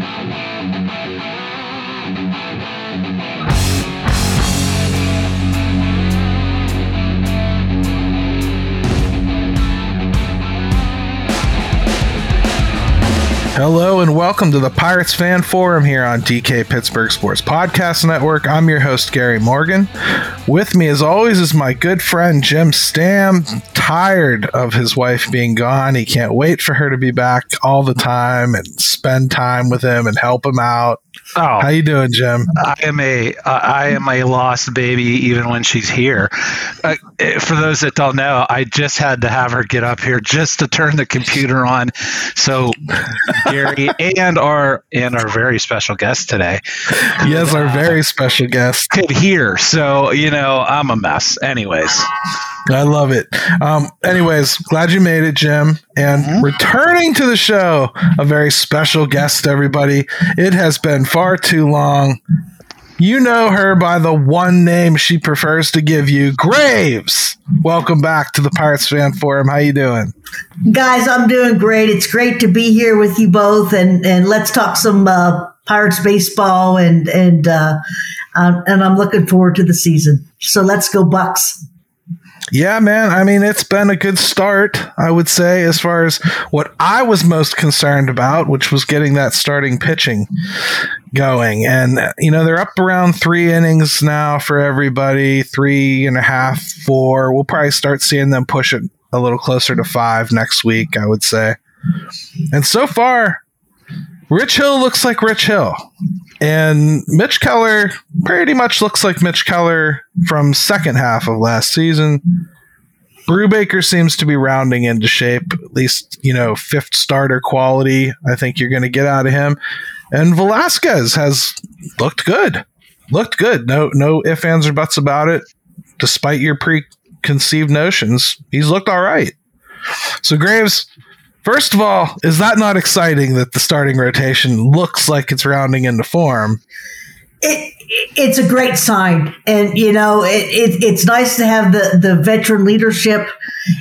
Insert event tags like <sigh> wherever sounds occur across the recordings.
Thank Hello and welcome to the Pirates Fan Forum here on DK Pittsburgh Sports Podcast Network. I'm your host, Gary Morgan. With me, as always, is my good friend, Jim Stam. Tired of his wife being gone. He can't wait for her to be back all the time and spend time with him and help him out. Oh, How you doing, Jim? I am a uh, I am a lost baby even when she's here. Uh, for those that don't know, I just had to have her get up here just to turn the computer on. So Gary and our and our very special guest today Yes, our very special guest. could hear. So you know I'm a mess. Anyways, I love it. Um, anyways, glad you made it, Jim. And Mhm. returning to the show, a very special guest, everybody. It has been far too long. You know her by the one name she prefers to give you, Graves. Welcome back to the Pirates Fan Forum. How you doing? Guys, I'm doing great. It's great to be here with you both, and and let's talk some uh, Pirates baseball, and and uh, um, and I'm looking forward to the season. So let's go Bucs. Yeah, man. I mean, it's been a good start, I would say, as far as what I was most concerned about, which was getting that starting pitching going. And, uh, you know, they're up around three innings now for everybody, three and a half, four. We'll probably start seeing them push it a little closer to five next week, I would say. And so far, Rich Hill looks like Rich Hill. And Mitch Keller pretty much looks like Mitch Keller from second half of last season. Brubaker seems to be rounding into shape, at least, you know, fifth starter quality. I think you're going to get out of him. And Velasquez has looked good. Looked good. No no ifs, ands, or buts about it. Despite your preconceived notions, he's looked all right. So Graves, first of all, is that not exciting that the starting rotation looks like it's rounding into form? It, it's a great sign, and you know it, it, it's nice to have the the veteran leadership.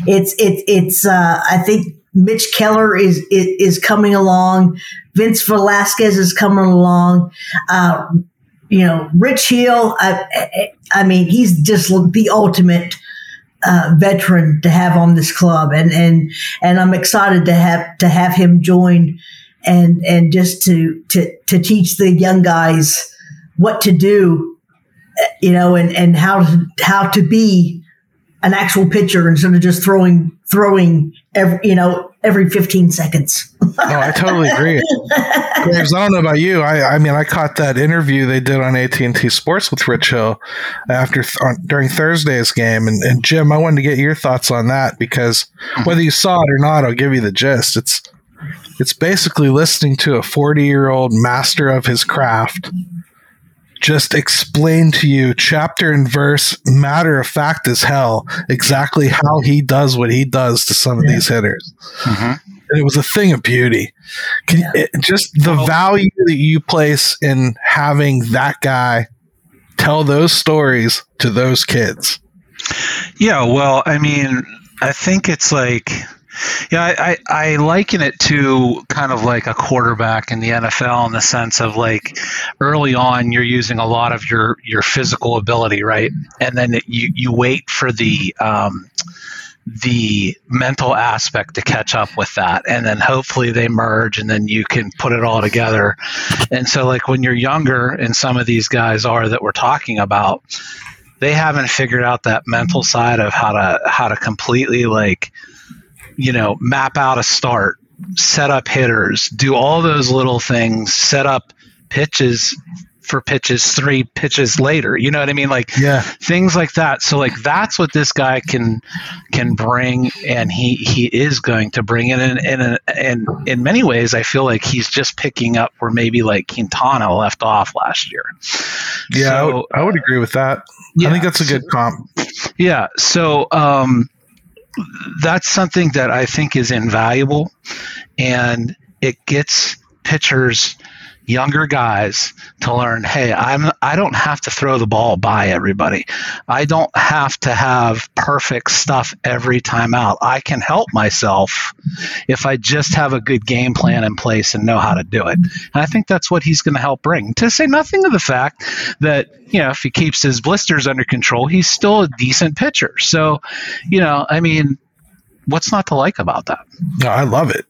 It's it, it's uh, I think Mitch Keller is, is coming along. Vince Velasquez is coming along. Uh, you know, Rich Hill. I, I mean, he's just the ultimate uh, veteran to have on this club, and and and I'm excited to have to have him join, and and just to to to teach the young guys what to do, you know, and and how to how to be an actual pitcher instead of just throwing throwing every you know every 15 seconds. Oh, I totally agree. Graves, I don't know about you. I, I mean, I caught that interview they did on AT and T Sports with Rich Hill after on, during Thursday's game, and, and Jim, I wanted to get your thoughts on that because mm-hmm. whether you saw it or not, I'll give you the gist. It's it's basically listening to a forty year old master of his craft just explain to you chapter and verse, matter of fact as hell, exactly how he does what he does to some of Yeah. these hitters Mhm. and it was a thing of beauty. Can, Yeah. it, just the value that you place in having that guy tell those stories to those kids. yeah. Well, I mean, I think it's like. Yeah, I, I, I liken it to kind of like a quarterback in the NFL in the sense of like early on you're using a lot of your your physical ability, right? And then it, you you wait for the um, the mental aspect to catch up with that, and then hopefully they merge, and then you can put it all together. And so, like when you're younger, and some of these guys are that we're talking about, they haven't figured out that mental side of how to how to completely like you know map out a start set up hitters do all those little things set up pitches for pitches three pitches later you know what i mean like Yeah. things like that so like that's what this guy can can bring and he he is going to bring it in and and in many ways i feel like he's just picking up where maybe like quintana left off last year Yeah, I, would, I would agree with that. I think that's a good comp. yeah. So um, that's something that I think is invaluable, and it gets pitchers younger guys to learn hey i'm i don't have to throw the ball by everybody. I don't have to have perfect stuff every time out. I can help myself if i just have a good game plan in place and know how to do it. And i think that's what he's going to help bring. To say nothing of the fact that you know if he keeps his blisters under control he's still a decent pitcher. So you know i mean what's not to like about that? No i love it.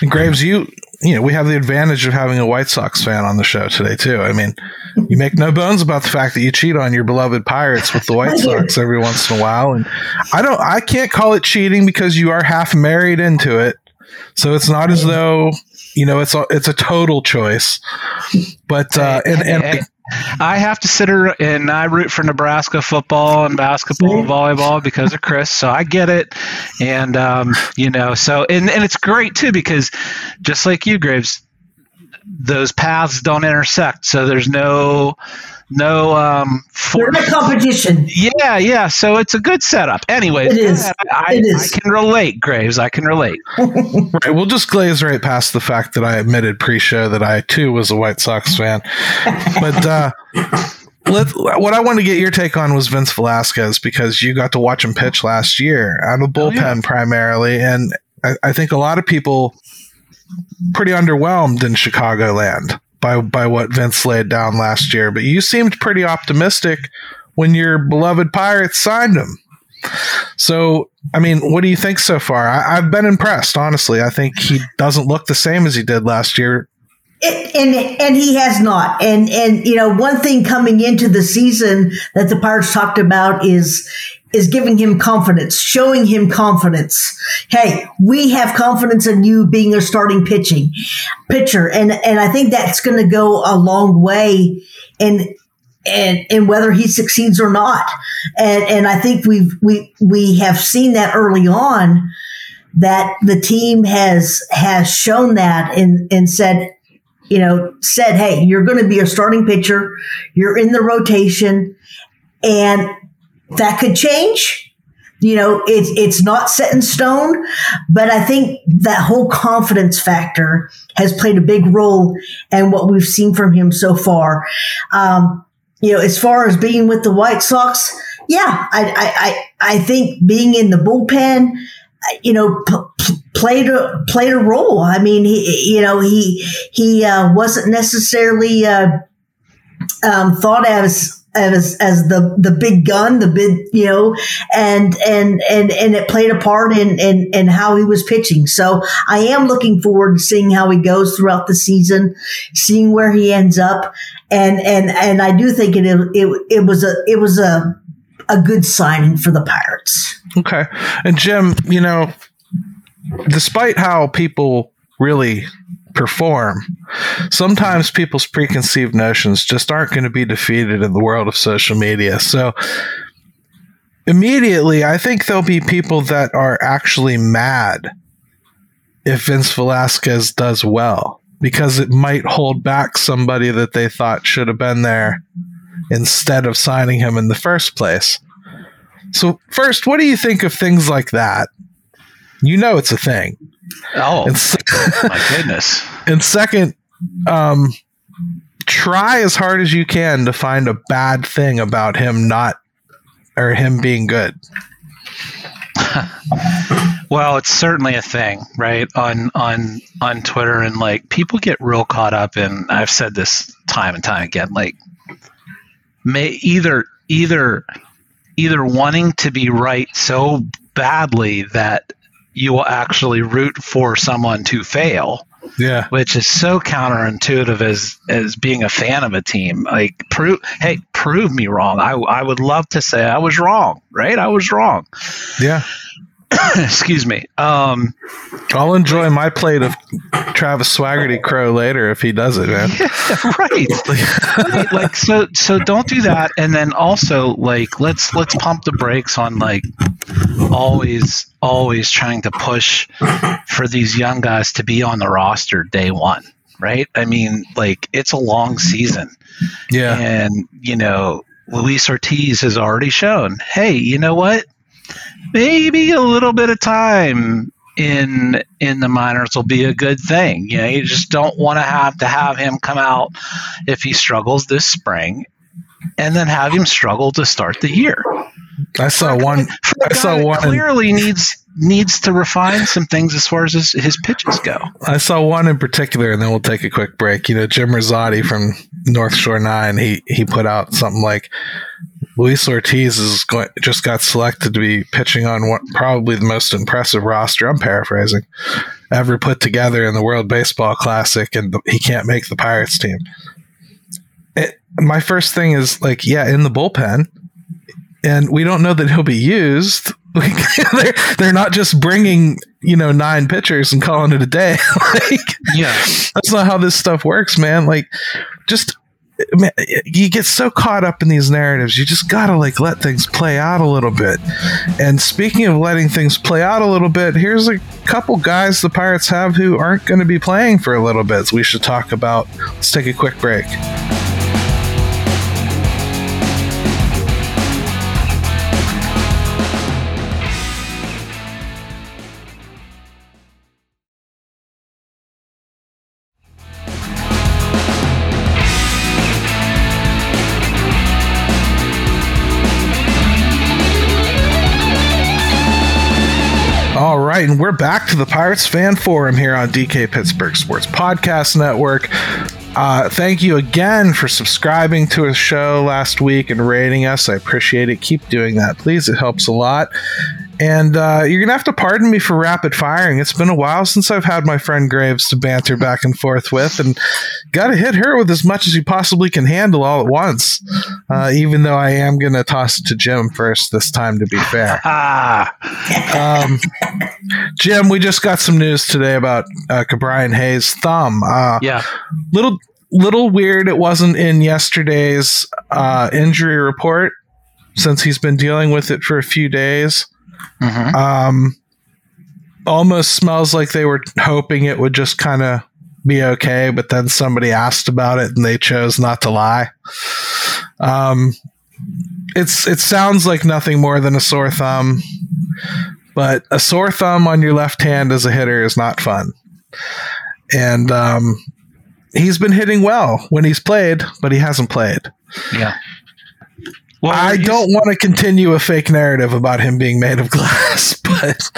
And graves you you know, we have the advantage of having a White Sox fan on the show today too. I mean, you make no bones about the fact that you cheat on your beloved Pirates with the White <laughs> Sox every once in a while, and I don't, I can't call it cheating because you are half married into it, so it's not as though you know it's a it's a total choice. But uh, and and I have to sit her and I root for Nebraska football and basketball and volleyball because of Chris. So I get it. And, um, you know, so, and, and it's great too because just like you, Graves, those paths don't intersect. So there's no, no um for no competition. Yeah, yeah. So it's a good setup. Anyways, it is. I, it is. I can relate, Graves. I can relate. <laughs> right. We'll just glaze right past the fact that I admitted pre-show that I too was a White Sox fan. but uh <laughs> let what I want to get your take on was Vince Velasquez because you got to watch him pitch last year out of bullpen oh, yeah. primarily, and I, I think a lot of people pretty underwhelmed in Chicagoland by by what Vince laid down last year. But you seemed pretty optimistic when your beloved Pirates signed him. So, I mean, what do you think so far? I, have been impressed, honestly. I think he doesn't look the same as he did last year. It, and and he has not. And and you know, one thing coming into the season that the Pirates talked about is is giving him confidence, showing him confidence. Hey, we have confidence in you being a starting pitching pitcher. And, and I think that's going to go a long way in, and, and whether he succeeds or not. And, and I think we've, we, we have seen that early on that the team has, has shown that and, and said, you know, said, Hey, you're going to be a starting pitcher. You're in the rotation and that could change. You know, it's it's not set in stone, but I think that whole confidence factor has played a big role in what we've seen from him so far. Um, you know, as far as being with the White Sox, yeah, I I I, think being in the bullpen, you know, p- played a played a role. I mean, he you know he he uh, wasn't necessarily uh, um, thought as as as the the big gun, the big you know, and and and and it played a part in in in how he was pitching. So I am looking forward to seeing how he goes throughout the season, seeing where he ends up, and and and I do think it it it was a it was a a good signing for the Pirates. Okay, and Jim, you know, despite how people really perform. Sometimes people's preconceived notions just aren't going to be defeated in the world of social media. So immediately, I think there'll be people that are actually mad if Vince Velasquez does well because it might hold back somebody that they thought should have been there instead of signing him in the first place. So, first, what do you think of things like that? You know it's a thing. Oh, <laughs> my goodness. And second, um, try as hard as you can to find a bad thing about him not or him being good. <laughs> well, it's certainly a thing, right? On on on Twitter and like people get real caught up in I've said this time and time again, like may either either either wanting to be right so badly that you will actually root for someone to fail. Yeah. Which is so counterintuitive as as being a fan of a team. Like prove hey, prove me wrong. I I would love to say I was wrong, right? I was wrong. Yeah. <coughs> excuse me. Um, I'll enjoy my plate of Travis Swaggerty Crow later if he does it, man. Yeah, right. <laughs> right. Like so so don't do that and then also like let's let's pump the brakes on like always always trying to push for these young guys to be on the roster day 1, right? I mean, like it's a long season. Yeah. And you know, Luis Ortiz has already shown, hey, you know what? Maybe a little bit of time in in the minors will be a good thing. You know, you just don't want to have to have him come out if he struggles this spring, and then have him struggle to start the year. I saw one. I saw one. Clearly in, needs needs to refine some things as far as his, his pitches go. I saw one in particular, and then we'll take a quick break. You know, Jim Rosati from North Shore Nine. He he put out something like Luis Ortiz is going, just got selected to be pitching on what probably the most impressive roster. I'm paraphrasing ever put together in the World Baseball Classic, and the, he can't make the Pirates team. It, my first thing is like, yeah, in the bullpen, and we don't know that he'll be used. <laughs> they're, they're not just bringing you know nine pitchers and calling it a day. <laughs> like, yeah, that's not how this stuff works, man. Like, just man, you get so caught up in these narratives. You just gotta like let things play out a little bit. And speaking of letting things play out a little bit, here's a couple guys the Pirates have who aren't going to be playing for a little bit. So we should talk about. Let's take a quick break. Right, and we're back to the Pirates Fan Forum here on DK Pittsburgh Sports Podcast Network. Uh, thank you again for subscribing to a show last week and rating us. I appreciate it. Keep doing that, please. It helps a lot. And uh, you're going to have to pardon me for rapid firing. It's been a while since I've had my friend Graves to banter back and forth with, and got to hit her with as much as you possibly can handle all at once. Uh, even though I am going to toss it to Jim first this time, to be fair. <laughs> um, Jim, we just got some news today about uh, Hayes' thumb. Uh, yeah. Little little weird. It wasn't in yesterday's uh, injury report since he's been dealing with it for a few days. Mm-hmm. Um, almost smells like they were hoping it would just kind of be okay, but then somebody asked about it and they chose not to lie. Um, it's it sounds like nothing more than a sore thumb, but a sore thumb on your left hand as a hitter is not fun. And um, he's been hitting well when he's played, but he hasn't played. Yeah. Well, I don't want to continue a fake narrative about him being made of <laughs> glass, but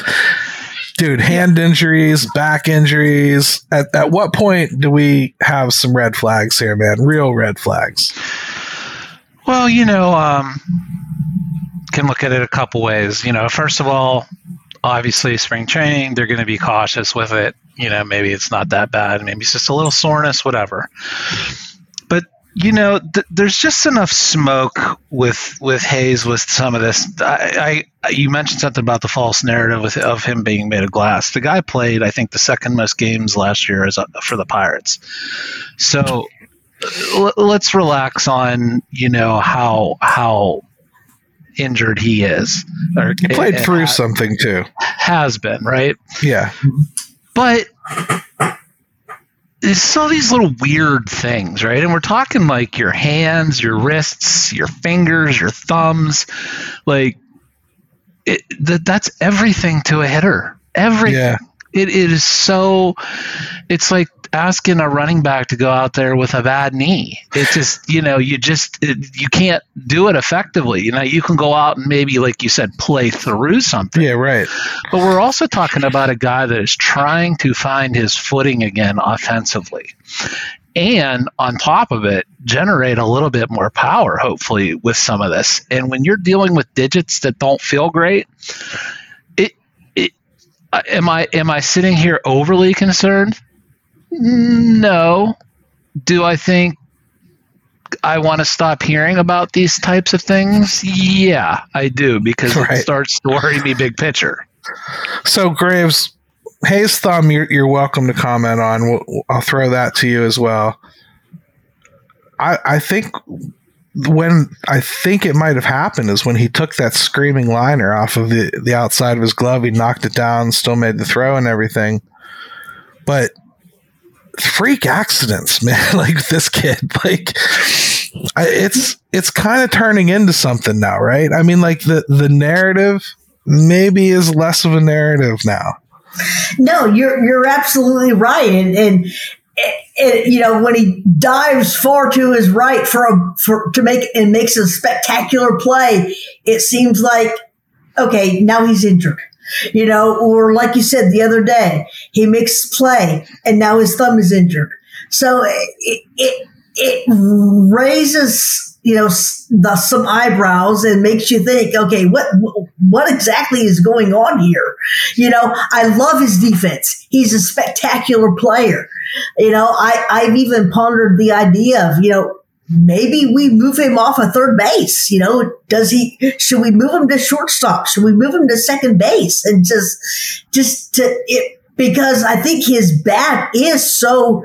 dude, hand injuries, back injuries. At, at what point do we have some red flags here, man? Real red flags. Well, you know, um, can look at it a couple ways. You know, first of all, obviously spring training, they're going to be cautious with it. You know, maybe it's not that bad. Maybe it's just a little soreness, whatever you know, th- there's just enough smoke with with Hayes with some of this. I, I, you mentioned something about the false narrative with, of him being made of glass. The guy played, I think, the second most games last year as for the Pirates. So l- let's relax on you know how how injured he is. Or, he played eh, through has, something too. Has been right. Yeah, but it's all these little weird things, right? And we're talking like your hands, your wrists, your fingers, your thumbs, like it, that. That's everything to a hitter. Everything. Yeah. It, it is so. It's like asking a running back to go out there with a bad knee. It's just, you know, you just, it, you can't do it effectively. You know, you can go out and maybe, like you said, play through something. Yeah, right. But we're also talking about a guy that is trying to find his footing again offensively. And on top of it, generate a little bit more power, hopefully, with some of this. And when you're dealing with digits that don't feel great, Uh, am I am I sitting here overly concerned? No. Do I think I want to stop hearing about these types of things? Yeah, I do because right. it starts to worry me big picture. So Graves, Hayes thumb, you're, you're welcome to comment on. We'll, I'll throw that to you as well. I I think when I think it might have happened is when he took that screaming liner off of the the outside of his glove. He knocked it down, still made the throw and everything, but freak accidents, <laughs> man. like this kid, <laughs> like it's it's kind of turning into something now, right? I mean, like the the narrative maybe is less of a narrative now. No, you're you're absolutely right, and and. It, you know when he dives far to his right for a for to make and makes a spectacular play, it seems like okay now he's injured you know, or like you said the other day, he makes play and now his thumb is injured. So it, it, it raises, you know, the, some eyebrows and makes you think, okay, what, what exactly is going on here? You know, I love his defense. He's a spectacular player. You know, I, I've even pondered the idea of, you know, maybe we move him off a third base. You know, does he? Should we move him to shortstop? Should we move him to second base? And just, just to it because I think his bat is so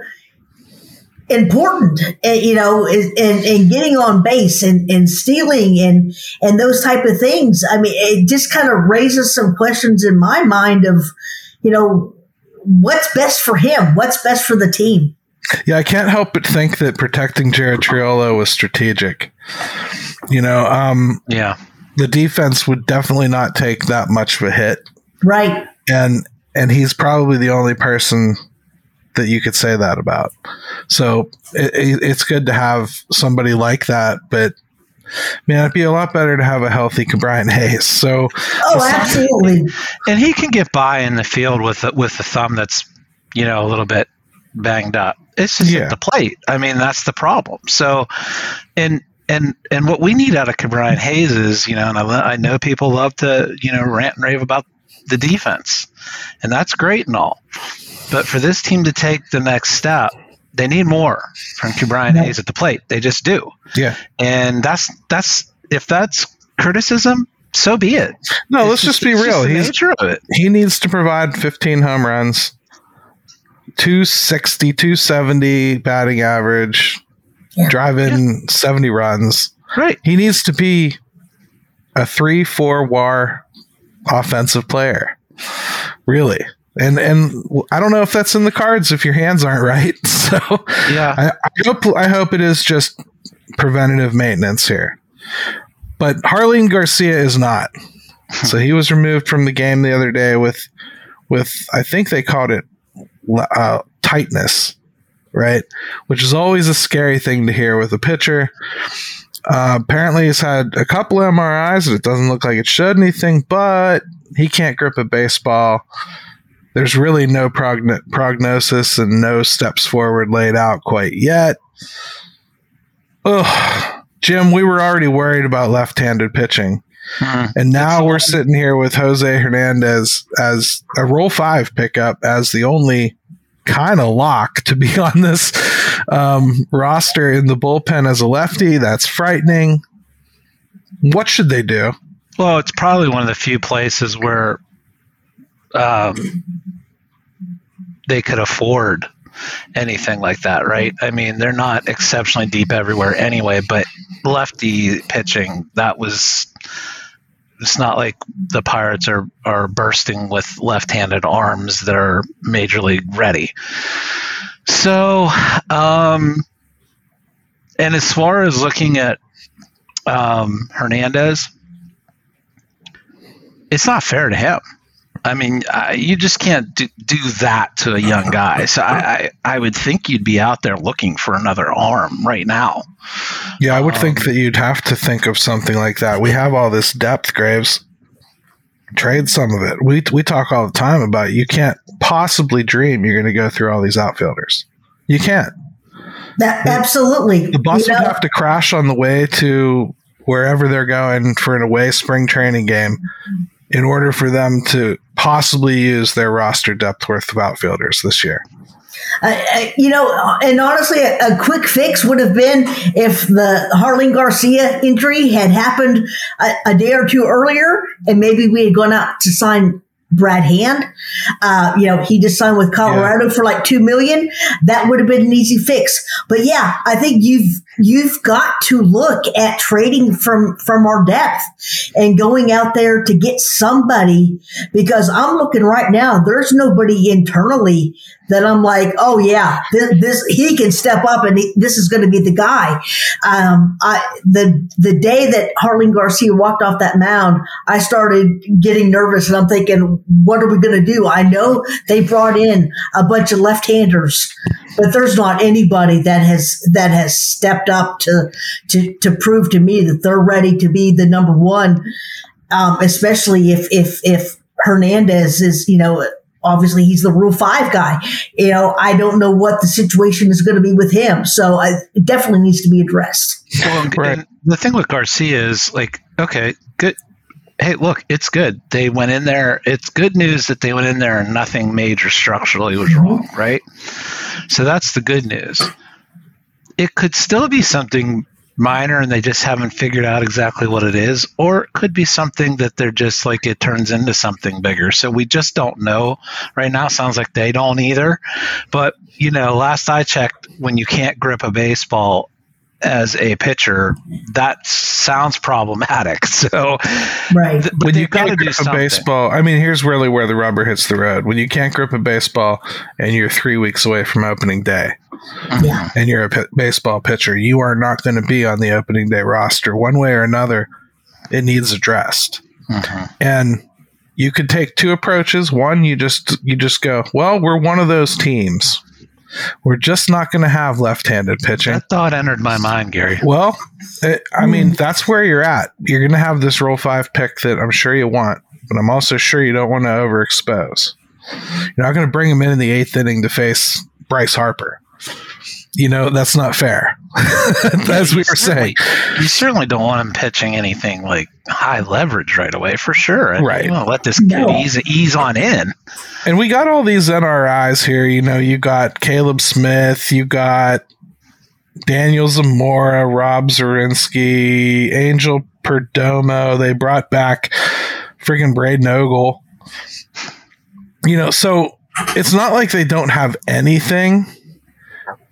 important you know and, and getting on base and, and stealing and and those type of things. I mean it just kind of raises some questions in my mind of you know what's best for him? What's best for the team? Yeah, I can't help but think that protecting Jared Triolo was strategic. You know, um, yeah, the defense would definitely not take that much of a hit, right? And and he's probably the only person that you could say that about. So it, it's good to have somebody like that, but man, it'd be a lot better to have a healthy <laughs> Brian Hayes. So, oh, absolutely. And he can get by in the field with with the thumb that's you know a little bit banged up. It's just yeah. the plate. I mean, that's the problem. So, and and and what we need out of Ke'Bryan Hayes is, you know, and I, I know people love to, you know, rant and rave about the defense, and that's great and all. But for this team to take the next step, they need more from Ke'Bryan yeah. Hayes at the plate. They just do. Yeah. And that's that's if that's criticism, so be it. No, it's let's just, just be real. Just He's, He needs to provide 15 home runs 260, 270 batting average, yeah. driving yeah. 70 runs. Right. He needs to be a 3 4 war offensive player. Really. And and I don't know if that's in the cards if your hands aren't right. <laughs> So yeah, I, I hope I hope it is just preventative maintenance here. But Jarlin Garcia is not. so he was removed from the game the other day with with I think they called it uh, tightness, right? Which is always a scary thing to hear with a pitcher. Uh, apparently, he's had a couple MRIs and it doesn't look like it showed anything, but he can't grip a baseball. There's really no progn- prognosis and no steps forward laid out quite yet. Ugh. Jim, we were already worried about left handed pitching. Mm-hmm. And now we're sitting here with Jose Hernandez as a rule five pickup as the only kind of lock to be <laughs> on this um, roster in the bullpen as a lefty. That's frightening. What should they do? Well, it's probably one of the few places where um, they could afford anything like that, right? I mean, they're not exceptionally deep everywhere anyway, but lefty pitching, that was it's not like the Pirates are are bursting with left-handed arms that are major league ready. So, um, and as far as looking at um, Hernandez, it's not fair to him. I mean, I, you just can't do, do, that to a young guy. So I, I, I, would think you'd be out there looking for another arm right now. Yeah, I would um, think that you'd have to think of something like that. We have all this depth, Graves. Trade some of it. We we talk all the time about you can't possibly dream you're going to go through all these outfielders. You can't. That, absolutely. The bus you would know? have to crash on the way to wherever they're going for an away spring training game in order for them to possibly use their roster depth worth of outfielders this year. Uh, you know, and honestly, a, a, quick fix would have been if the Jarlin Garcia injury had happened a, a, day or two earlier, and maybe we had gone out to sign Brad Hand. Uh, you know, he just signed with Colorado yeah. for like two million. That would have been an easy fix. But yeah, I think you've you've got to look at trading from from our depth and going out there to get somebody because I'm looking right now. There's nobody internally that I'm like, oh yeah, this, this he can step up and he, this is going to be the guy. Um, I the the day that Jarlin Garcia walked off that mound, I started getting nervous and I'm thinking, what are we going to do? I know they brought in a bunch of left-handers, but there's not anybody that has that has stepped up to to to prove to me that they're ready to be the number one. Um, especially if if if Hernandez is you know obviously he's the rule five guy. You know, I don't know what the situation is going to be with him. So I, it definitely needs to be addressed. Well, right. the thing with Garcia is like, okay, good. Hey, look, it's good. They went in there. It's good news that they went in there and nothing major structurally was mm-hmm. wrong, right? So that's the good news. It could still be something minor and they just haven't figured out exactly what it is, or it could be something that they're just like it turns into something bigger. So we just don't know right now. Sounds like they don't either. But, you know, last I checked, when you can't grip a baseball, as a pitcher, that sounds problematic. <laughs> So, right. Th- when you can't grip a baseball, I mean, here's really where the rubber hits the road. When you can't grip a baseball and you're three weeks away from opening day, yeah. and you're a p- baseball pitcher, you are not going to be on the opening day roster one way or another. It needs addressed, uh-huh. and you could take two approaches. One, you just you just go, well, we're one of those teams we're just not going to have left-handed pitching. That thought entered my mind, Gary. Well, it, I mean, hmm. that's where you're at. You're going to have this rule five pick that I'm sure you want, but I'm also sure you don't want to overexpose. You're not going to bring him in in the eighth inning to face Bryce Harper you know that's not fair. <laughs> As we were saying. you certainly don't want him pitching anything like high leverage right away for sure. And right. you want to let this kid no. ease, ease on in. And we got all these nris here. You know you got caleb smith you got daniel zamora rob zastryzny angel perdomo. They brought back freaking braeden ogle. You know so it's not like they don't have anything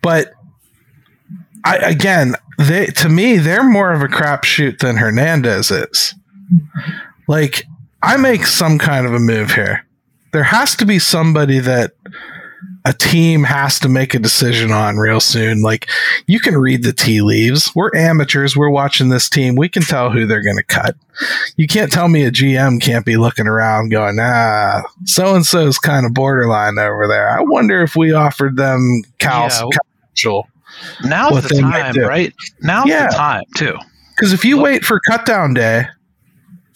but I, again, they to me they're more of a crapshoot than Hernandez is. Like I make some kind of a move here. There has to be somebody that a team has to make a decision on real soon. Like you can read the tea leaves. We're amateurs. We're watching this team. We can tell who they're going to cut. You can't tell me a GM can't be looking around going, ah, so and so is kind of borderline over there. I wonder if we offered them Cal, yeah. Cal Now's the time, right? Now's yeah. the time too. Because if you wait for cutdown day,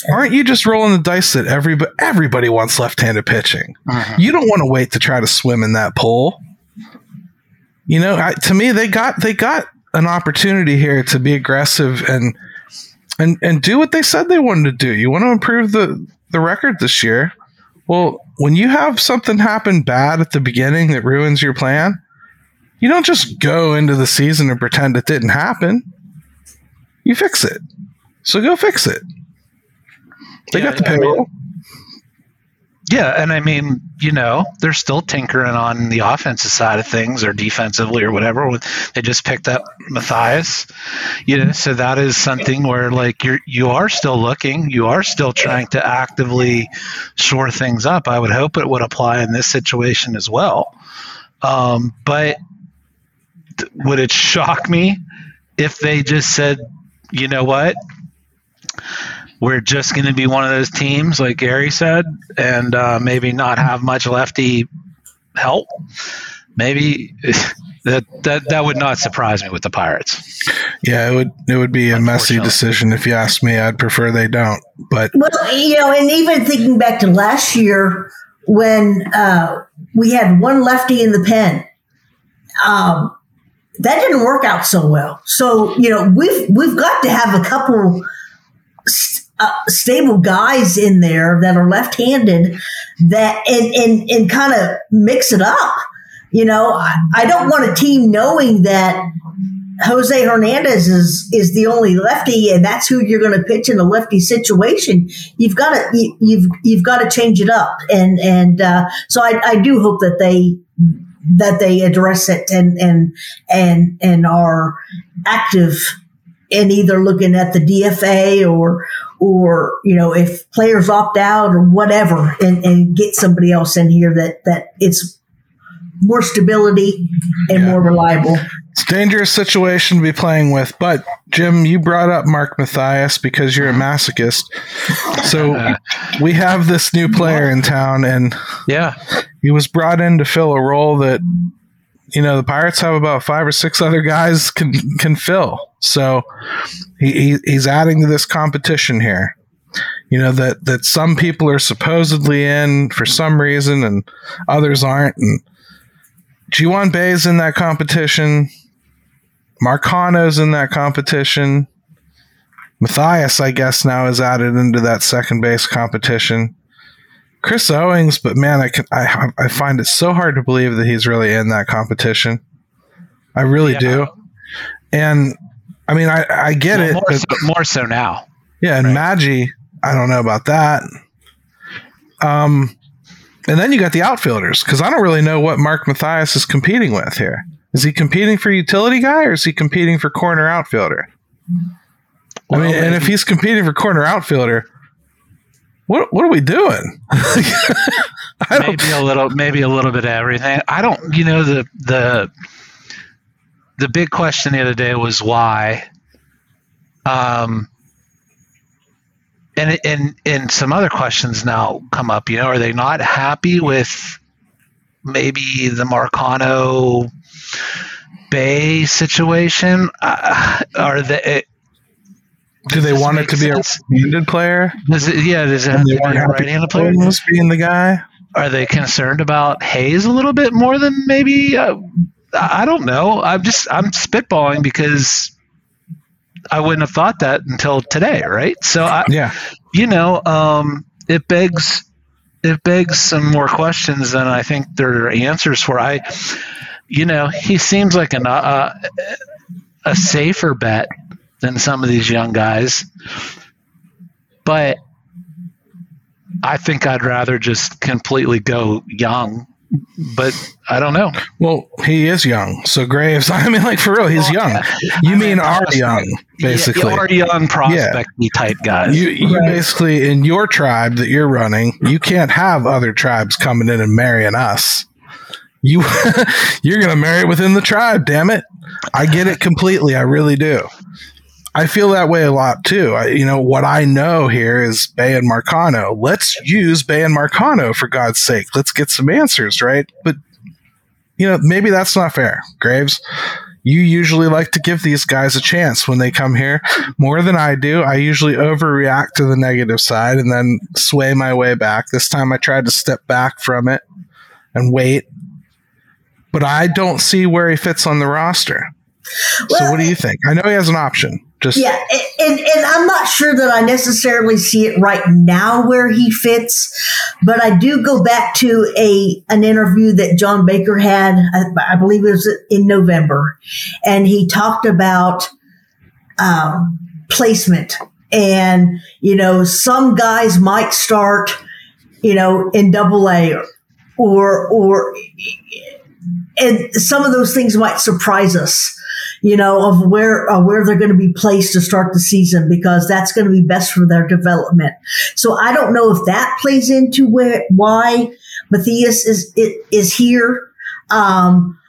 aren't you just rolling the dice that everybody everybody wants left-handed pitching? Uh-huh. You don't want to wait to try to swim in that pool. You know, I, to me, they got they got an opportunity here to be aggressive and and and do what they said they wanted to do. You want to improve the the record this year. Well, when you have something happen bad at the beginning that ruins your plan, you don't just go into the season and pretend it didn't happen. You fix it. So go fix it. They yeah, got the payroll. I mean, yeah, and I mean, you know, they're still tinkering on the offensive side of things or defensively or whatever. They just picked up Mathias, you know, so that is something where like you're you are still looking, you are still trying to actively shore things up. I would hope it would apply in this situation as well. Um, but would it shock me if they just said, you know what? We're just going to be one of those teams, like Gary said, and uh, maybe not have much lefty help. Maybe <laughs> that that that would not surprise me with the Pirates. Yeah, it would it would be a messy decision if you ask me. I'd prefer they don't. But well, you know, and even thinking back to last year when uh, we had one lefty in the pen, um, that didn't work out so well. So you know we've we've got to have a couple uh, stable guys in there that are left-handed that and and and kind of mix it up. You know, I, I don't want a team knowing that Jose Hernandez is is the only lefty, and that's who you're going to pitch in a lefty situation. You've got to you, you've you've got to change it up, and and uh, so I, I do hope that they that they address it and and and and are active in either looking at the DFA or or you know if players opt out or whatever and, and get somebody else in here that that it's more stability and yeah. more reliable. It's a dangerous situation to be playing with, but Jim, you brought up Mark Mathias because you're a masochist. So <laughs> we have this new player in town, and Yeah. he was brought in to fill a role that you know the Pirates have about five or six other guys can can fill. So he, he he's adding to this competition here. You know that that some people are supposedly in for some reason and others aren't. And Ji Hwan Bae's in that competition. Marcano's in that competition. Mathias, I guess, now is added into that second base competition. Chris Owings, but man, I, can, I I find it so hard to believe that he's really in that competition. I really Yeah. do, and I mean, I I get Well, it. more, but- so, more so now. yeah, and Right. Maggi, I don't know about that. Um, and then you got the outfielders because I don't really know what Mark Mathias is competing with here. Is he competing for utility guy or is he competing for corner outfielder? I mean, and if he's competing for corner outfielder, what what are we doing? <laughs> I don't. maybe a little maybe a little bit of everything i don't you know the the the big question the other day was why um and and and some other questions now come up you know are they not happy with maybe the marcano bae situation uh, are they Do they want it to be make a sense? right-handed player? does it, yeah does it have to be a right-handed player Owings being the guy. are they concerned about Hayes a little bit more than maybe? Uh, I don't know. I'm just I'm spitballing because I wouldn't have thought that until today, right? So I, Yeah, you know, um, it begs it begs some more questions than I think there are answers for. I, you know, he seems like an uh, a safer bet than some of these young guys, but I think I'd rather just completely go young. But I don't know. Well, he is young. So Graves, <laughs> I mean, like for real, he's Well, young. yeah. You I mean mean, are young, basically. yeah, or young prospect type guys. You, you Right. basically in your tribe that you're running, you can't have other tribes coming in and marrying us. You <laughs> you're gonna marry within the tribe. Damn it! I get it completely. I really do. I feel that way a lot too. I, you know what I know here is Bae and Marcano. Let's use Bae and Marcano for God's sake. Let's get some answers, right? But you know maybe that's not fair, Graves. You usually like to give these guys a chance when they come here more than I do. I usually overreact to the negative side and then sway my way back. This time I tried to step back from it and wait. But I don't see where he fits on the roster. so what do you think? I know he has an option. Just Yeah, and, and I'm not sure that I necessarily see it right now where he fits, but I do go back to a an interview that John Baker had, I, I believe it was in November, and he talked about um, placement, and you know some guys might start, you know, in Double A, or or or and some of those things might surprise us you know, of where uh, where they're going to be placed to start the season because that's going to be best for their development. So I don't know if that plays into where why Mathias is is here. Um,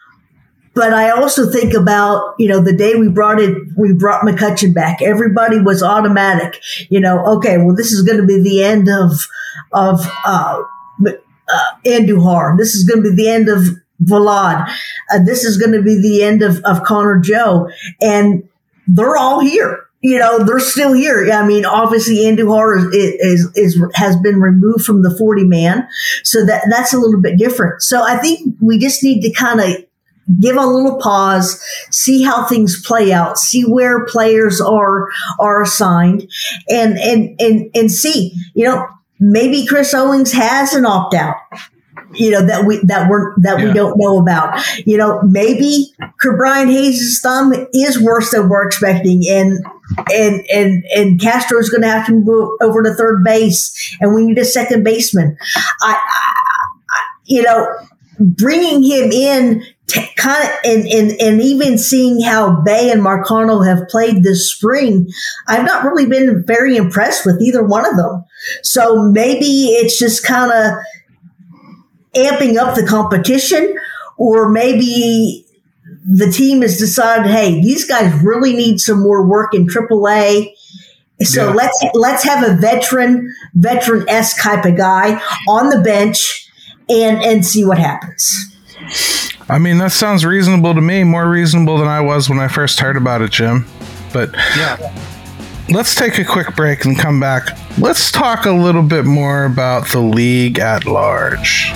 but I also think about you know the day we brought it we brought McCutcheon back. Everybody was automatic. You know, okay, well this is going to be the end of of uh, uh, Andujar. This is going to be the end of Vlad. Uh, this is going to be the end of, of Connor Joe. And they're all here. You know, they're still here. I mean, obviously Andujar is, is, is, has been removed from the 40 man. So that, that's a little bit different. So I think we just need to kind of give a little pause, see how things play out, see where players are, are assigned and, and, and, and see, you know, maybe Chris Owings has an opt out you know that we that we're that Yeah. we don't know about. You know, maybe Brian Hayes' thumb is worse than we're expecting, and and and and Castro's going to have to move over to third base, and we need a second baseman. I, I, I you know, bringing him in. Kind of and, and and even seeing how Bae and Marcano have played this spring, I've not really been very impressed with either one of them. So maybe it's just kind of amping up the competition, or maybe the team has decided, hey, these guys really need some more work in AAA. So Yeah. let's let's have a veteran, veteran s type of guy on the bench, and and see what happens. I mean, that sounds reasonable to me, more reasonable than I was when I first heard about it, Jim. But Yeah. let's take a quick break and come back. Let's talk a little bit more about the league at large.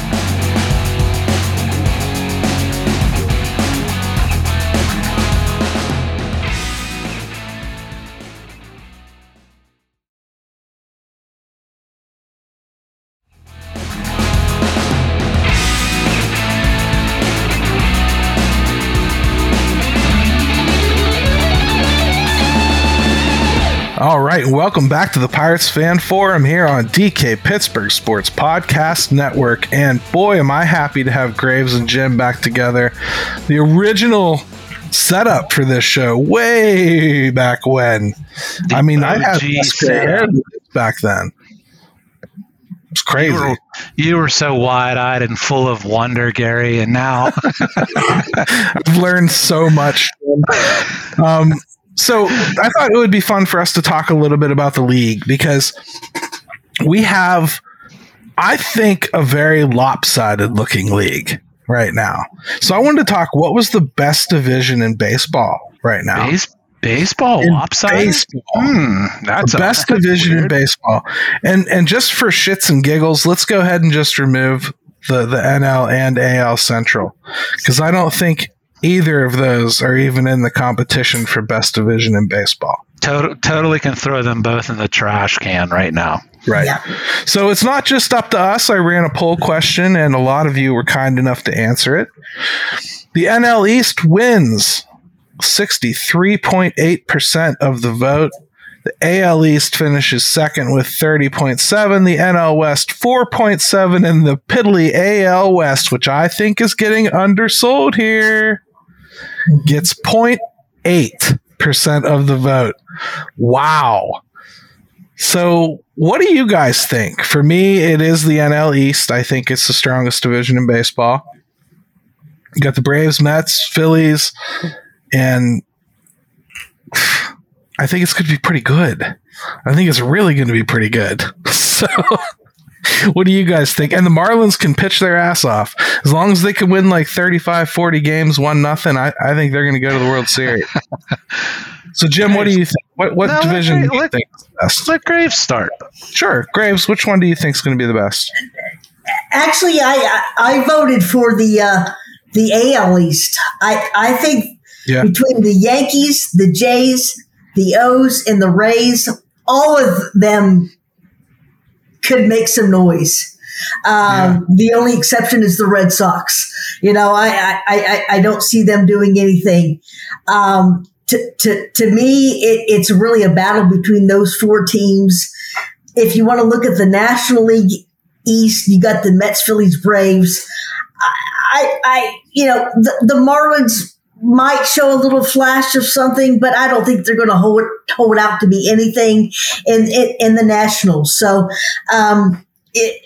Right, welcome back to the Pirates Fan Forum here on DK Pittsburgh Sports Podcast Network. And boy, am I happy to have Graves and Jim back together. The original setup for this show, way back when. I mean, I had OG hair setup. back then. It's crazy. You were, you were so wide eyed and full of wonder, Gary, and now <laughs> I've learned so much. <laughs> Um, so I thought it would be fun for us to talk a little bit about the league because we have, I think, a very lopsided looking league right now. So I wanted to talk what was the best division in baseball right now? base, baseball In lopsided. baseball. Hmm, that's the a- best <laughs> division in baseball. And and just for shits and giggles, let's go ahead and just remove the the NL and AL Central because I don't think either of those are even in the competition for best division in baseball. Tot- totally can throw them both in the trash can right now. Right. Yeah. So it's not just up to us. I ran a poll question and a lot of you were kind enough to answer it. The NL East wins 63.8% of the vote. The AL East finishes second with 30.7, the NL West 4.7 and the piddly AL West, which I think is getting undersold here, gets 0.8% of the vote. Wow. So, what do you guys think? For me, it is the NL East. I think it's the strongest division in baseball. You got the Braves, Mets, Phillies, and I think it's going to be pretty good. I think it's really going to be pretty good. <laughs> So, <laughs> what do you guys think? And the Marlins can pitch their ass off. As long as they can win like 35, 40 games, 1 nothing. I, I think they're going to go to the World Series. <laughs> so, Jim, what do you think? What, what No, division Gra- do you let- think is the best? Let Graves start. Sure. Graves, which one do you think is going to be the best? Actually, I I I voted for the uh, the AL East. I I think Yeah. between the Yankees, the Jays, the O's, and the Rays, all of them could make some noise. Um, The only exception is the Red Sox. You know, I I, I, I don't see them doing anything. Um, to, to, to me, it, it's really a battle between those four teams. If you want to look at the National League East, you got the Mets, Phillies, Braves. I, I, you know, the, the Marlins might show a little flash of something, but I don't think they're going to hold hold out to be anything in in, in the Nationals. So, um, it,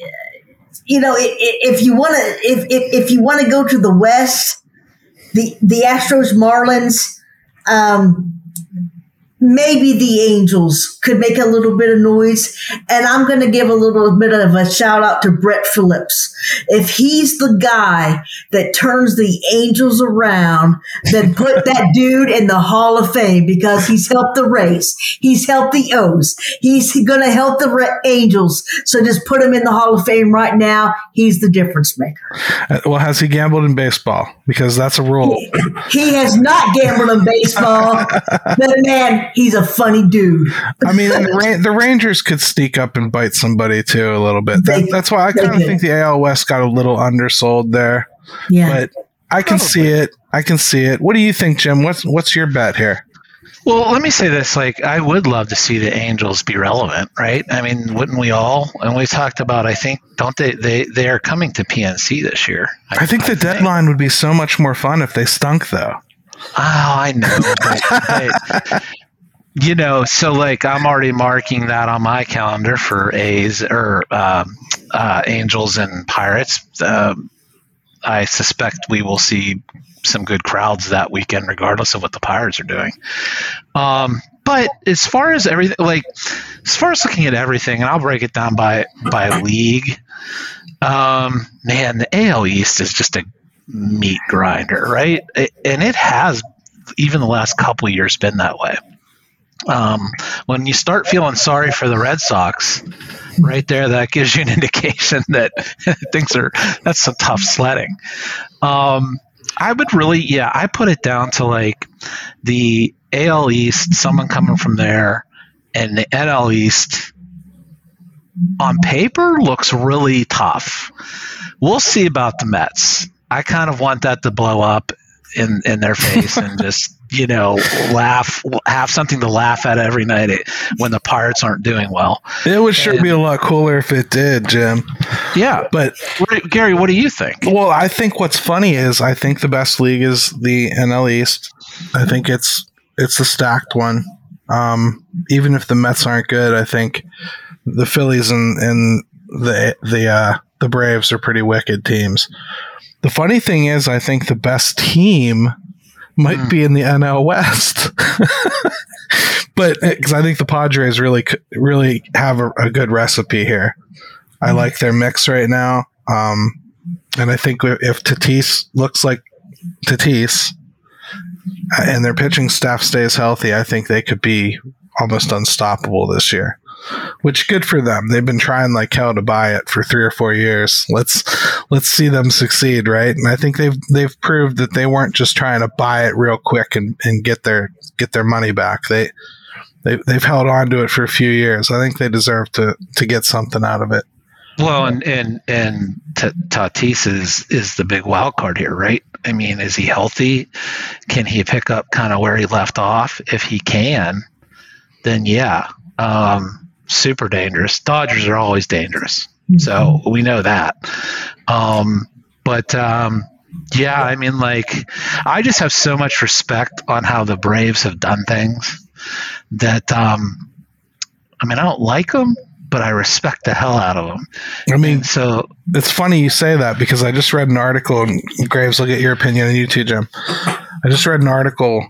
you know, i- i- if you want to, if, if if you want to go to the West, the the Astros, Mariners, um, maybe the Angels could make a little bit of noise. And I'm going to give a little bit of a shout out to Brett Phillips. If he's the guy that turns the Angels around, then put <laughs> that dude in the Hall of Fame because he's helped the Rays. He's helped the O's. He's going to help the Ra- Angels. So just put him in the Hall of Fame right now. He's the difference maker. Uh, Well, has he gambled in baseball? Because that's a rule. He has not gambled in baseball, <laughs> but man, he's a funny dude. I mean, the, <laughs> Ra- the Rangers could sneak up and bite somebody too a little bit. That, They- that's why I kind of think the AL West got a little undersold there. Yeah. But I can see it. I can see it. What do you think, Jim? What's what's your bet here? Well, let me say this: like, I would love to see the Angels be relevant, right? I mean, wouldn't we all? And we talked about, I think, don't they? They they are coming to PNC this year. I think the deadline would be so much more fun if they stunk, though. Oh, I know. But, <laughs> but, you know, so like I'm already marking that on my calendar for A's or um, uh, Angels and Pirates. Um, I suspect we will see some good crowds that weekend, regardless of what the Pirates are doing. Um, but as far as everything, like as far as looking at everything, and I'll break it down by by league. Um, man, the AL East is just a meat grinder, right? It, and it has even the last couple years been that way. Um, when you start feeling sorry for the Red Sox, right there, that gives you an <laughs> indication that <laughs> things are that's some tough sledding. Um, I would really, yeah, I put it down to like the AL East, someone coming from there, and the NL East on paper looks really tough. We'll see about the Mets. I kind of want that to blow up in in their face and <laughs> just you know laugh have something to laugh at every night when the pirates aren't doing well. It would sure and, be a lot cooler if it did jim. Yeah. But gary what do you think? Well i think what's funny is i think the best league is the nl east. I think it's it's a stacked one. Um, even if the mets aren't good i think the phillies and and the the uh, the braves are pretty wicked teams. The funny thing is, I think the best team might mm. be in the NL West. <laughs> but because I think the Padres really, really have a, a good recipe here. I mm. like their mix right now. Um, and I think if Tatis looks like Tatis and their pitching staff stays healthy, I think they could be almost unstoppable this year which good for them. They've been trying like hell to buy it for three or four years. Let's let's see them succeed, right? And I think they've they've proved that they weren't just trying to buy it real quick and, and get their get their money back. They they they've held on to it for a few years. I think they deserve to to get something out of it. Well, and and and Tatis is is the big wild card here, right? I mean, is he healthy? Can he pick up kind of where he left off? If he can, then yeah. Um, super dangerous. Dodgers are always dangerous, so mm-hmm. we know that. Um, but um, yeah, I mean, like, I just have so much respect on how the Braves have done things that, um, I mean, I don't like them, but I respect the hell out of them. I mean, and so it's funny you say that because I just read an article, and Graves, will get your opinion, and you too, Jim. I just read an article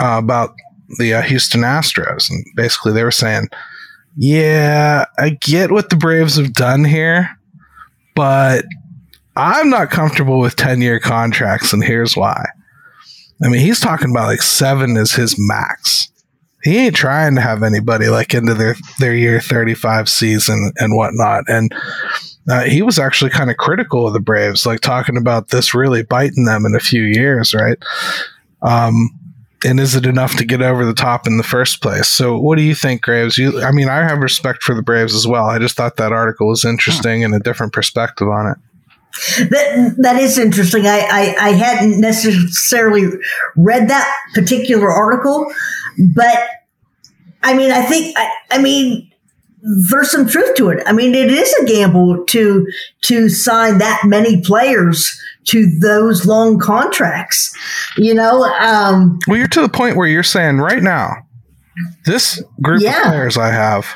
uh, about the uh, Houston Astros, and basically they were saying yeah, I get what the Braves have done here, but I'm not comfortable with 10 year contracts, and here's why. I mean, he's talking about like seven is his max. He ain't trying to have anybody like into their, their year 35 season and whatnot. And uh, he was actually kind of critical of the Braves, like talking about this really biting them in a few years, right? Um, and is it enough to get over the top in the first place? So, what do you think, Graves? You, I mean, I have respect for the Braves as well. I just thought that article was interesting hmm. and a different perspective on it. That that is interesting. I, I, I hadn't necessarily read that particular article, but I mean, I think I, I mean there's some truth to it. I mean, it is a gamble to to sign that many players to those long contracts. You know, um, well, you're to the point where you're saying right now, this group yeah. of players I have,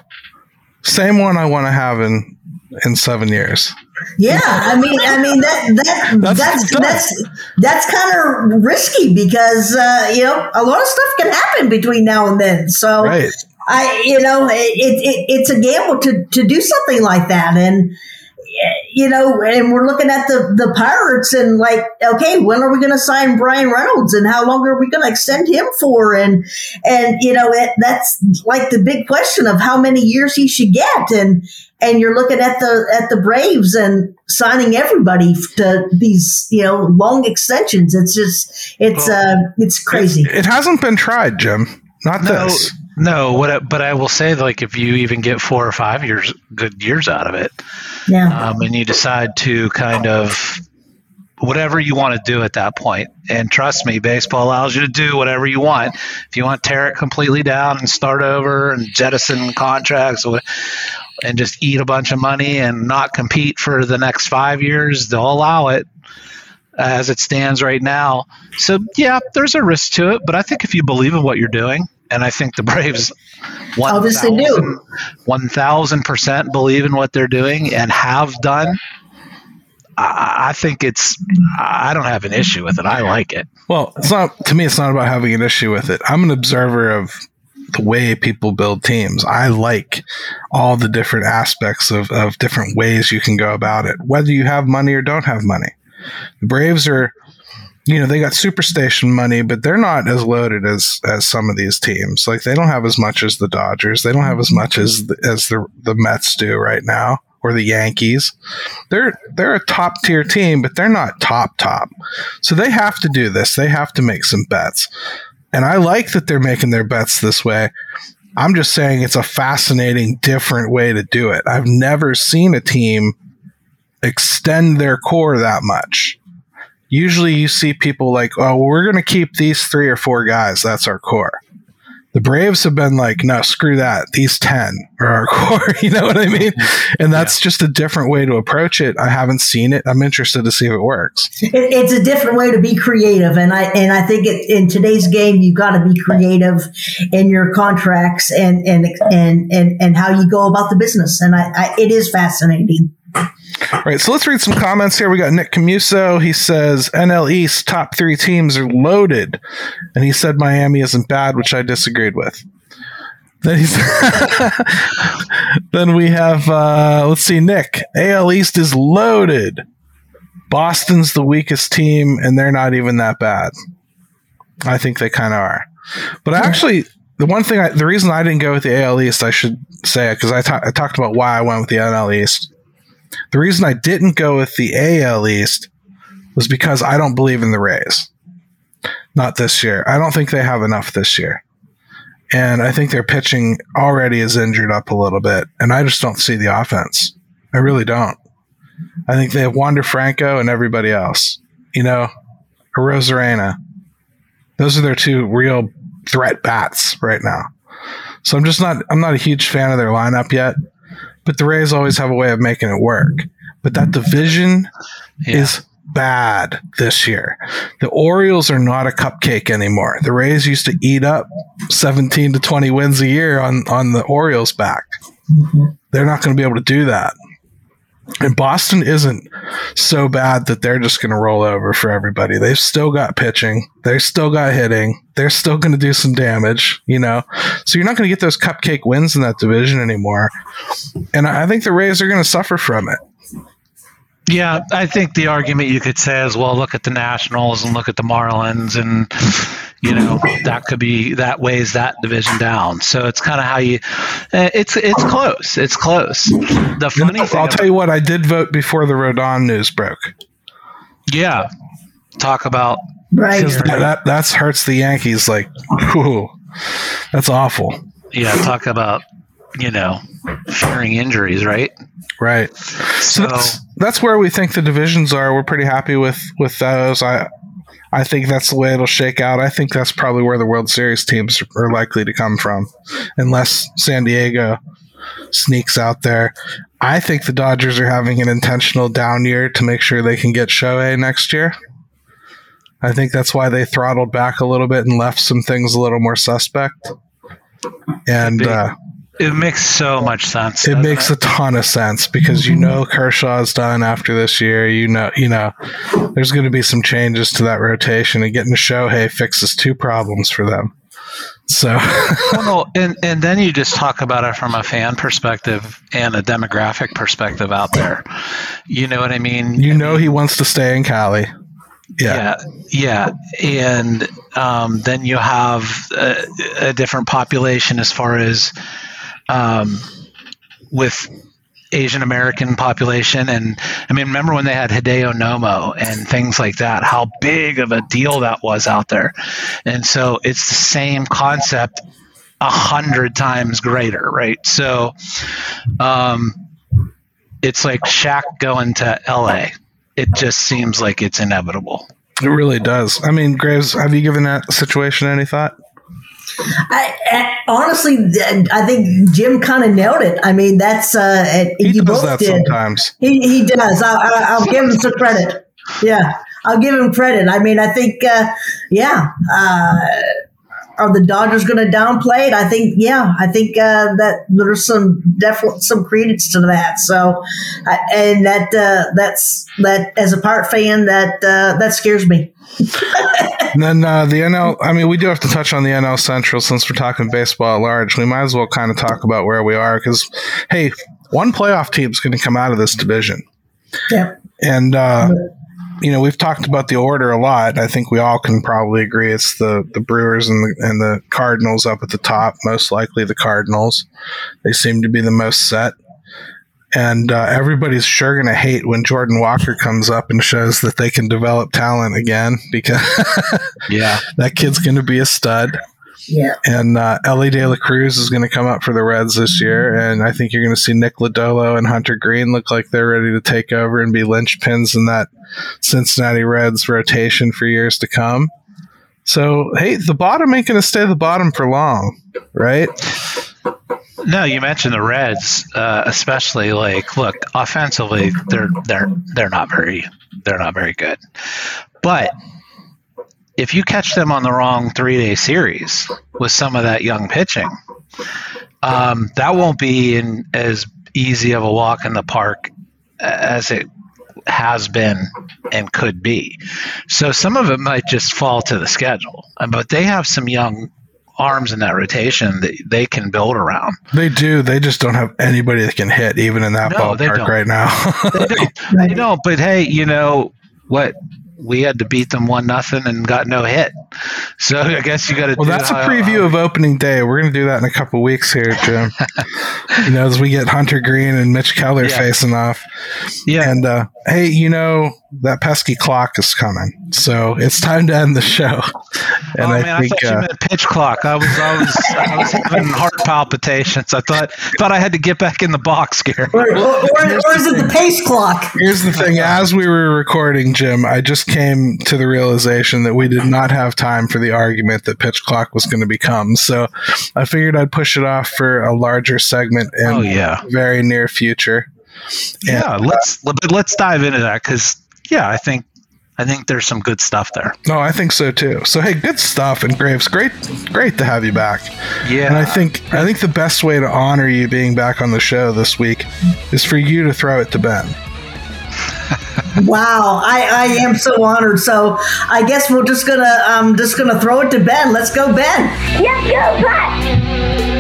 same one I want to have in in seven years. Yeah, I mean, I mean that that that's that's that's, that's kind of risky because uh, you know a lot of stuff can happen between now and then. So right. I, you know, it, it, it's a gamble to to do something like that, and you know, and we're looking at the, the Pirates and like, okay, when are we going to sign Bryan Reynolds and how long are we going to extend him for? And, and, you know, it, that's like the big question of how many years he should get. And, and you're looking at the, at the Braves and signing everybody to these, you know, long extensions. It's just, it's, well, uh, it's crazy. It, it hasn't been tried, Jim. Not no, this. No, what? But I will say, like, if you even get four or five years, good years out of it, yeah, um, and you decide to kind of whatever you want to do at that point. And trust me, baseball allows you to do whatever you want. If you want to tear it completely down and start over and jettison contracts and just eat a bunch of money and not compete for the next five years, they'll allow it as it stands right now. So, yeah, there's a risk to it. But I think if you believe in what you're doing, and I think the Braves, <laughs> oh, one thousand percent believe in what they're doing and have done. I, I think it's. I don't have an issue with it. I like it. Well, it's not to me. It's not about having an issue with it. I'm an observer of the way people build teams. I like all the different aspects of, of different ways you can go about it, whether you have money or don't have money. The Braves are, you know, they got superstation money, but they're not as loaded as as some of these teams. Like they don't have as much as the Dodgers. They don't have as much as the, as the the Mets do right now or the Yankees. They're they're a top tier team, but they're not top top. So they have to do this. They have to make some bets. And I like that they're making their bets this way. I'm just saying it's a fascinating, different way to do it. I've never seen a team extend their core that much. Usually you see people like, oh, well, we're going to keep these three or four guys. That's our core. The Braves have been like, no, screw that. These 10 are our <laughs> core. you know what I mean? And that's yeah. just a different way to approach it. I haven't seen it. I'm interested to see if it works. It, it's a different way to be creative. And I, and I think it, in today's game, you've got to be creative in your contracts and, and, and, and, and how you go about the business. And I, I it is fascinating. All right, so let's read some comments here. We got Nick Camuso. He says NL East top three teams are loaded, and he said Miami isn't bad, which I disagreed with. Then he's <laughs> then we have uh, let's see, Nick. AL East is loaded. Boston's the weakest team, and they're not even that bad. I think they kind of are. But actually, the one thing, I, the reason I didn't go with the AL East, I should say, it, because I, ta- I talked about why I went with the NL East the reason I didn't go with the AL East was because I don't believe in the Rays. Not this year. I don't think they have enough this year. And I think their pitching already is injured up a little bit. And I just don't see the offense. I really don't. I think they have Wander Franco and everybody else. You know, Arozarena. Those are their two real threat bats right now. So I'm just not I'm not a huge fan of their lineup yet but the Rays always have a way of making it work. But that division yeah. is bad this year. The Orioles are not a cupcake anymore. The Rays used to eat up 17 to 20 wins a year on, on the Orioles' back. Mm-hmm. They're not going to be able to do that. And Boston isn't so bad that they're just going to roll over for everybody. They've still got pitching. They've still got hitting. They're still going to do some damage, you know? So you're not going to get those cupcake wins in that division anymore. And I think the Rays are going to suffer from it. Yeah, I think the argument you could say is, well, look at the Nationals and look at the Marlins, and you know that could be that weighs that division down. So it's kind of how you. Eh, it's it's close. It's close. The funny thing. I'll tell you what. I did vote before the Rodon news broke. Yeah, talk about right. That, that that's hurts the Yankees. Like, whew, that's awful. Yeah, talk about you know fearing injuries, right? Right. So, so that's, that's where we think the divisions are. We're pretty happy with with those. I I think that's the way it'll shake out. I think that's probably where the World Series teams are likely to come from, unless San Diego sneaks out there. I think the Dodgers are having an intentional down year to make sure they can get Shohei next year. I think that's why they throttled back a little bit and left some things a little more suspect. And uh, it makes so much sense. It makes it? a ton of sense because you know Kershaw's done after this year. You know, you know, there's going to be some changes to that rotation, and getting Shohei fixes two problems for them. So, <laughs> well, and and then you just talk about it from a fan perspective and a demographic perspective out there. You know what I mean? You know, he wants to stay in Cali. Yeah, yeah, yeah. and um, then you have a, a different population as far as um, with Asian American population. And I mean, remember when they had Hideo Nomo and things like that, how big of a deal that was out there. And so it's the same concept a hundred times greater, right? So um, it's like Shaq going to LA. It just seems like it's inevitable. It really does. I mean, Graves, have you given that situation any thought? I, I, honestly, I think Jim kind of nailed it. I mean, that's uh, he does that did. sometimes. He, he does. I, will give him some credit. Yeah, I'll give him credit. I mean, I think, uh, yeah, uh, are the Dodgers going to downplay it? I think, yeah, I think uh, that there's some definitely some credence to that. So, uh, and that uh, that's that as a part fan that uh, that scares me. then uh, the NL. I mean, we do have to touch on the NL Central since we're talking baseball at large. We might as well kind of talk about where we are because, hey, one playoff team is going to come out of this division. Yeah. And uh, you know, we've talked about the order a lot. I think we all can probably agree it's the, the Brewers and the, and the Cardinals up at the top, most likely the Cardinals. They seem to be the most set. And uh, everybody's sure going to hate when Jordan Walker comes up and shows that they can develop talent again because <laughs> yeah, that kid's going to be a stud. Yeah. And uh, Elly De La Cruz is going to come up for the Reds this year. And I think you're going to see Nick Lodolo and Hunter Greene look like they're ready to take over and be linchpins in that Cincinnati Reds rotation for years to come. So, hey, the bottom ain't going to stay the bottom for long, right? No, you mentioned the Reds, uh, especially like look offensively, they're they're they're not very they're not very good, but if you catch them on the wrong three day series with some of that young pitching, um, that won't be in as easy of a walk in the park as it has been and could be. So some of it might just fall to the schedule, but they have some young arms in that rotation that they can build around. They do. They just don't have anybody that can hit even in that no, ballpark right now. they don't. <laughs> They don't. But hey, you know what? We had to beat them one nothing and got no hit. So <laughs> I guess you got to. Well, that's a preview of opening day. We're going to do that in a couple weeks here, Jim. <laughs> you know, as we get Hunter Greene and Mitch Keller yeah. facing off. Yeah. And uh, hey, you know that pesky clock is coming, so it's time to end the show. And oh I man, think, I thought uh, you meant pitch clock. I was, I was, I was having heart palpitations. I thought, thought I had to get back in the box here. Or, or, or, or is it the pace clock? Here's the thing: as we were recording, Jim, I just came to the realization that we did not have time for the argument that pitch clock was going to become. So I figured I'd push it off for a larger segment in oh, yeah. very near future. Yeah, let's let's dive into that because yeah, I think I think there's some good stuff there. No, I think so too. So hey, good stuff and Graves, great great to have you back. Yeah. And I think I think the best way to honor you being back on the show this week is for you to throw it to Ben. <laughs> wow, I, I am so honored. So I guess we're just gonna um just gonna throw it to Ben. Let's go, Ben. Let's go,